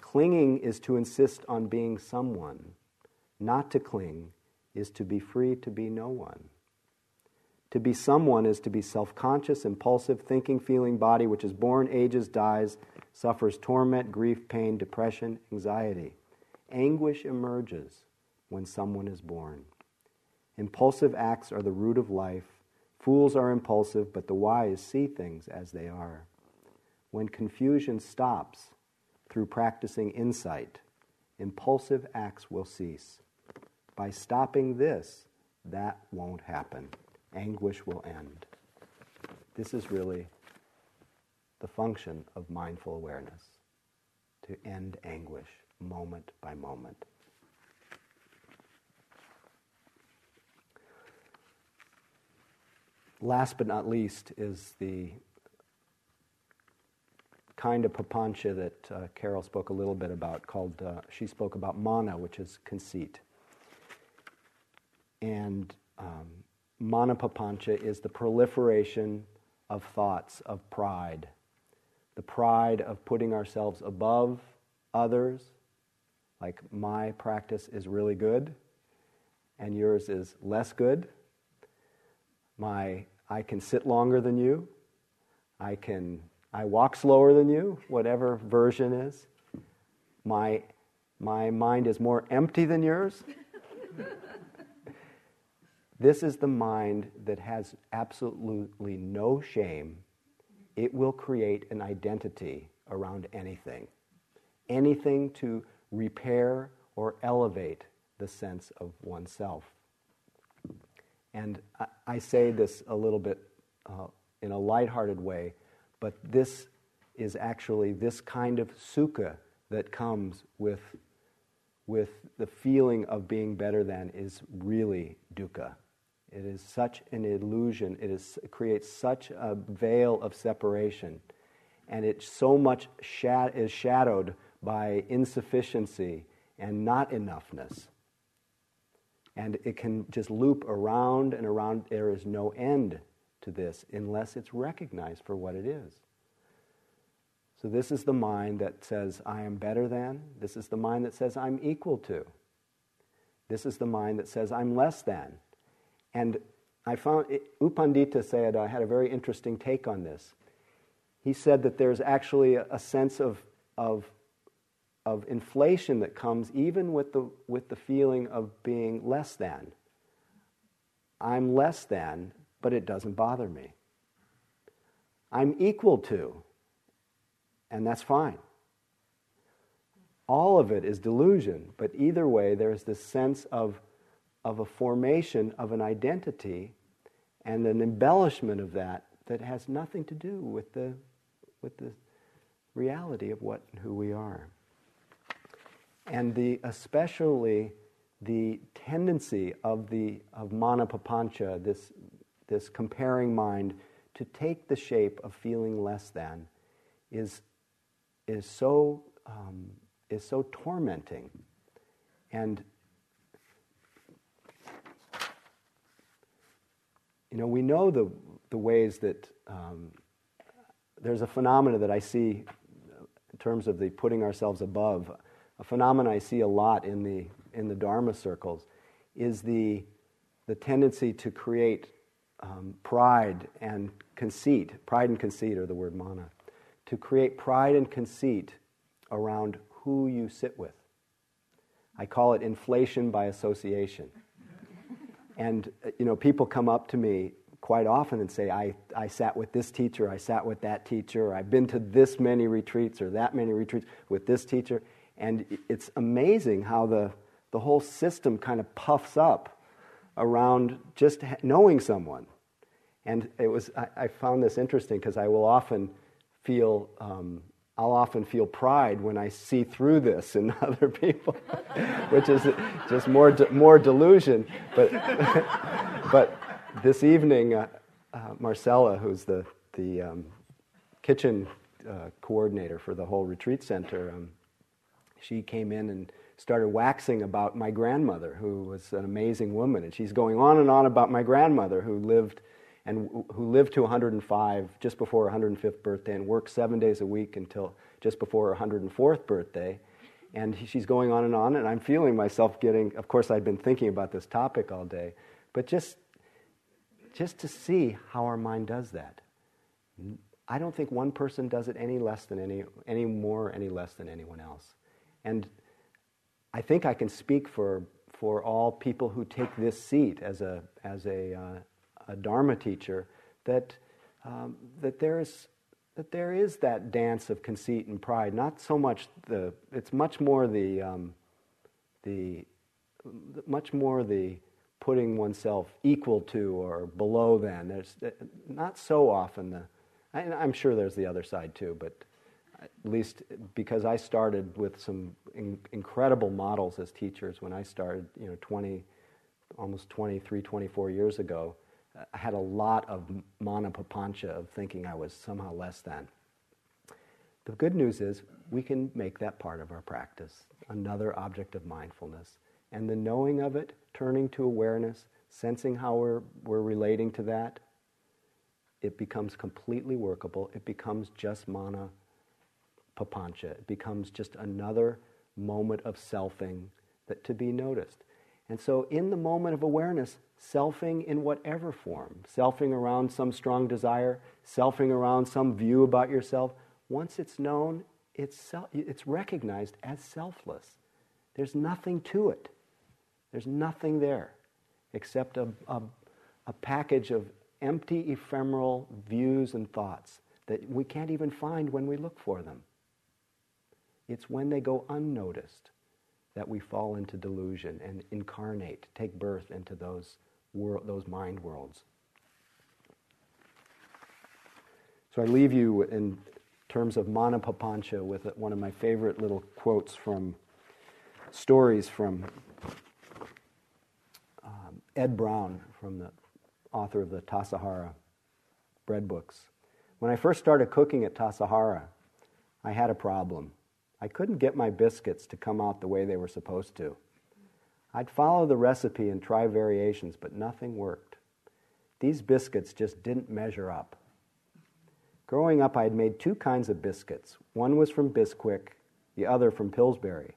Clinging is to insist on being someone. Not to cling is to be free to be no one. To be someone is to be self conscious, impulsive, thinking, feeling body which is born, ages, dies, suffers torment, grief, pain, depression, anxiety. Anguish emerges when someone is born. Impulsive acts are the root of life. Fools are impulsive, but the wise see things as they are. When confusion stops through practicing insight, impulsive acts will cease. By stopping this, that won't happen. Anguish will end. This is really the function of mindful awareness to end anguish moment by moment. Last but not least is the kind of papancha that uh, Carol spoke a little bit about, called, uh, she spoke about mana, which is conceit. And um, mana papancha is the proliferation of thoughts of pride, the pride of putting ourselves above others, like my practice is really good and yours is less good. My I can sit longer than you. I can I walk slower than you, whatever version is. My my mind is more empty than yours. this is the mind that has absolutely no shame. It will create an identity around anything. Anything to repair or elevate the sense of oneself. And I, I say this a little bit uh, in a lighthearted way, but this is actually this kind of sukha that comes with, with the feeling of being better than is really dukkha. It is such an illusion. It, is, it creates such a veil of separation. And it so much is shadowed by insufficiency and not enoughness. And it can just loop around and around. There is no end to this unless it's recognized for what it is. So, this is the mind that says, I am better than. This is the mind that says, I'm equal to. This is the mind that says, I'm less than. And I found U Pandita said, I had a very interesting take on this. He said that there's actually a, a sense of, of of inflation that comes even with the, with the feeling of being less than. I'm less than, but it doesn't bother me. I'm equal to, and that's fine. All of it is delusion, but either way, there's this sense of, of a formation of an identity and an embellishment of that that has nothing to do with the, with the reality of what who we are and the especially the tendency of the of mana papancha, this this comparing mind, to take the shape of feeling less than, is is so um, is so tormenting, and you know we know the the ways that um, there's a phenomena that I see in terms of the putting ourselves above. A phenomenon I see a lot in the, in the Dharma circles is the, the tendency to create um, pride and conceit. Pride and conceit are the word mana. To create pride and conceit around who you sit with. I call it inflation by association. And, uh, you know, people come up to me quite often and say, I, I sat with this teacher, I sat with that teacher, I've been to this many retreats or that many retreats with this teacher. And it's amazing how the, the whole system kind of puffs up around just knowing someone. And it was, I, I found this interesting because I will often feel, um, I'll often feel pride when I see through this in other people, which is just more, de- more delusion. But, but this evening, uh, uh, Marcella, who's the, the um, kitchen uh, coordinator for the whole retreat center, um, she came in and started waxing about my grandmother, who was an amazing woman. And she's going on and on about my grandmother, who lived and who lived to 105 just before her 105th birthday and worked seven days a week until just before her 104th birthday. And she's going on and on, and I'm feeling myself getting. Of course, I'd been thinking about this topic all day, but just just to see how our mind does that. I don't think one person does it any less than any, any more, any less than anyone else. And I think I can speak for, for all people who take this seat as a, as a, uh, a Dharma teacher that, um, that, there is, that there is that dance of conceit and pride. Not so much the, it's much more the, um, the, much more the putting oneself equal to or below than. There's not so often the, I'm sure there's the other side too, but at least because I started with some in, incredible models as teachers when I started, you know, 20, almost 23, 24 years ago, I had a lot of mana papancha of thinking I was somehow less than. The good news is we can make that part of our practice, another object of mindfulness. And the knowing of it, turning to awareness, sensing how we're, we're relating to that, it becomes completely workable. It becomes just mana papancha. It becomes just another moment of selfing that to be noticed. And so, in the moment of awareness, selfing in whatever form, selfing around some strong desire, selfing around some view about yourself, once it's known, it's, self, it's recognized as selfless. There's nothing to it. There's nothing there except a, a, a package of empty, ephemeral views and thoughts that we can't even find when we look for them. It's when they go unnoticed that we fall into delusion and incarnate, take birth into those, wor- those mind worlds. So I leave you in terms of Mana Papancha with one of my favorite little quotes from stories from um, Ed Brown, from the author of the Tassajara bread books. When I first started cooking at Tassajara, I had a problem. I couldn't get my biscuits to come out the way they were supposed to. I'd follow the recipe and try variations, but nothing worked. These biscuits just didn't measure up. Growing up, I had made two kinds of biscuits. One was from Bisquick, the other from Pillsbury.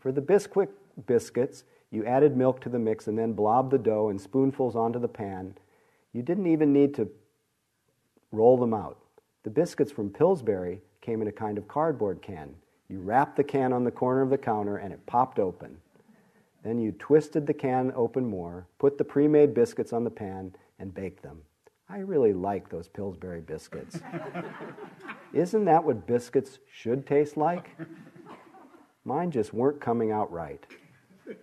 For the Bisquick biscuits, you added milk to the mix and then blobbed the dough in spoonfuls onto the pan. You didn't even need to roll them out. The biscuits from Pillsbury came in a kind of cardboard can. You rapped the can on the corner of the counter and it popped open. Then you twisted the can open more, put the pre made biscuits on the pan, and baked them. I really like those Pillsbury biscuits. Isn't that what biscuits should taste like? Mine just weren't coming out right.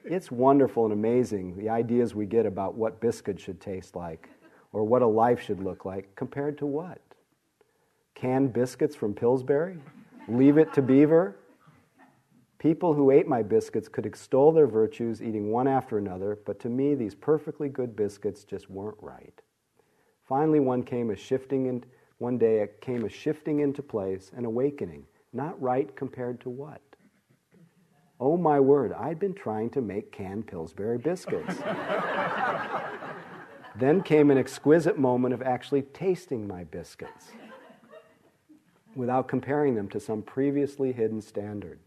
It's wonderful and amazing the ideas we get about what biscuits should taste like or what a life should look like compared to what? Canned biscuits from Pillsbury? Leave it to Beaver. People who ate my biscuits could extol their virtues, eating one after another, but to me, these perfectly good biscuits just weren't right. Finally, one came a shifting, in, one day it came a shifting into place, an awakening. Not right compared to what? Oh my word, I'd been trying to make canned Pillsbury biscuits. then came an exquisite moment of actually tasting my biscuits without comparing them to some previously hidden standard.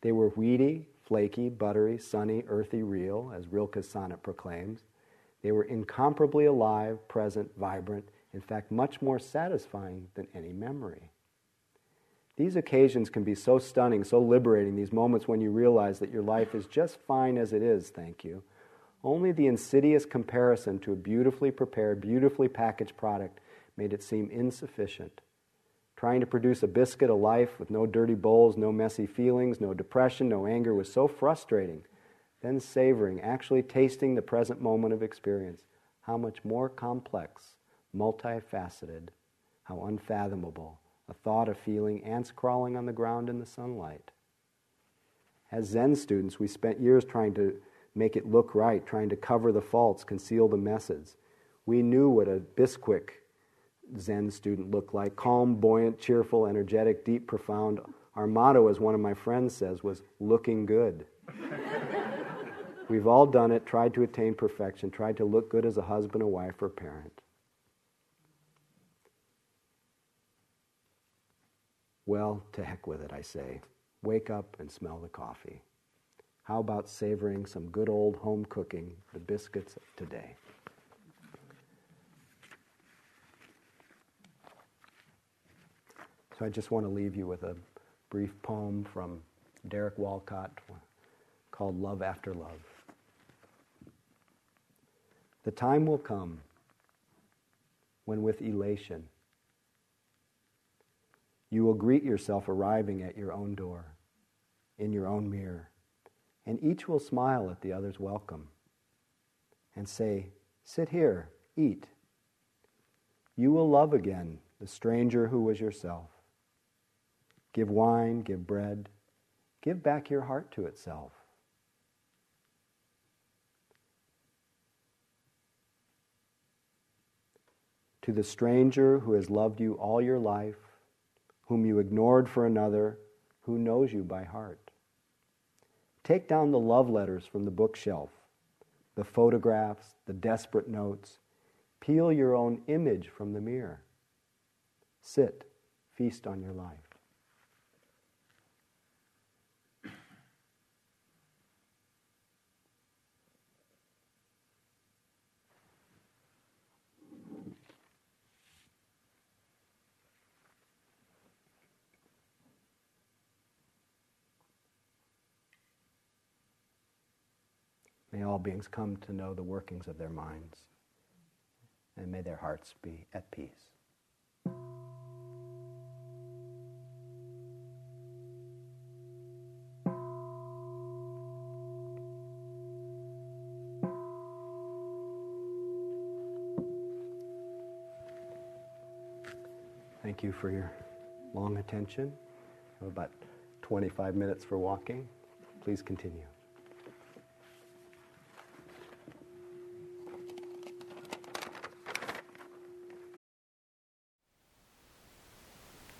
They were weedy, flaky, buttery, sunny, earthy, real, as Rilke's sonnet proclaims. They were incomparably alive, present, vibrant, in fact, much more satisfying than any memory. These occasions can be so stunning, so liberating, these moments when you realize that your life is just fine as it is, thank you. Only the insidious comparison to a beautifully prepared, beautifully packaged product made it seem insufficient. Trying to produce a biscuit, a life with no dirty bowls, no messy feelings, no depression, no anger was so frustrating. Then savoring, actually tasting the present moment of experience, how much more complex, multifaceted, how unfathomable, a thought, a feeling, ants crawling on the ground in the sunlight. As Zen students, we spent years trying to make it look right, trying to cover the faults, conceal the messes. We knew what a Bisquick Zen student look like calm, buoyant, cheerful, energetic, deep, profound. Our motto, as one of my friends says, was looking good. We've all done it, tried to attain perfection, tried to look good as a husband, a wife, or a parent. Well, to heck with it, I say. Wake up and smell the coffee. How about savoring some good old home cooking, the biscuits of today? So I just want to leave you with a brief poem from Derek Walcott, called Love After Love. The time will come when, with elation, you will greet yourself arriving at your own door, in your own mirror, and each will smile at the other's welcome and say, Sit here, eat. You will love again the stranger who was yourself. Give wine, give bread, give back your heart to itself. To the stranger who has loved you all your life, whom you ignored for another, who knows you by heart. Take down the love letters from the bookshelf, the photographs, the desperate notes. Peel your own image from the mirror. Sit, feast on your life. May all beings come to know the workings of their minds, and may their hearts be at peace. Thank you for your long attention. We have about 25 minutes for walking. Please continue.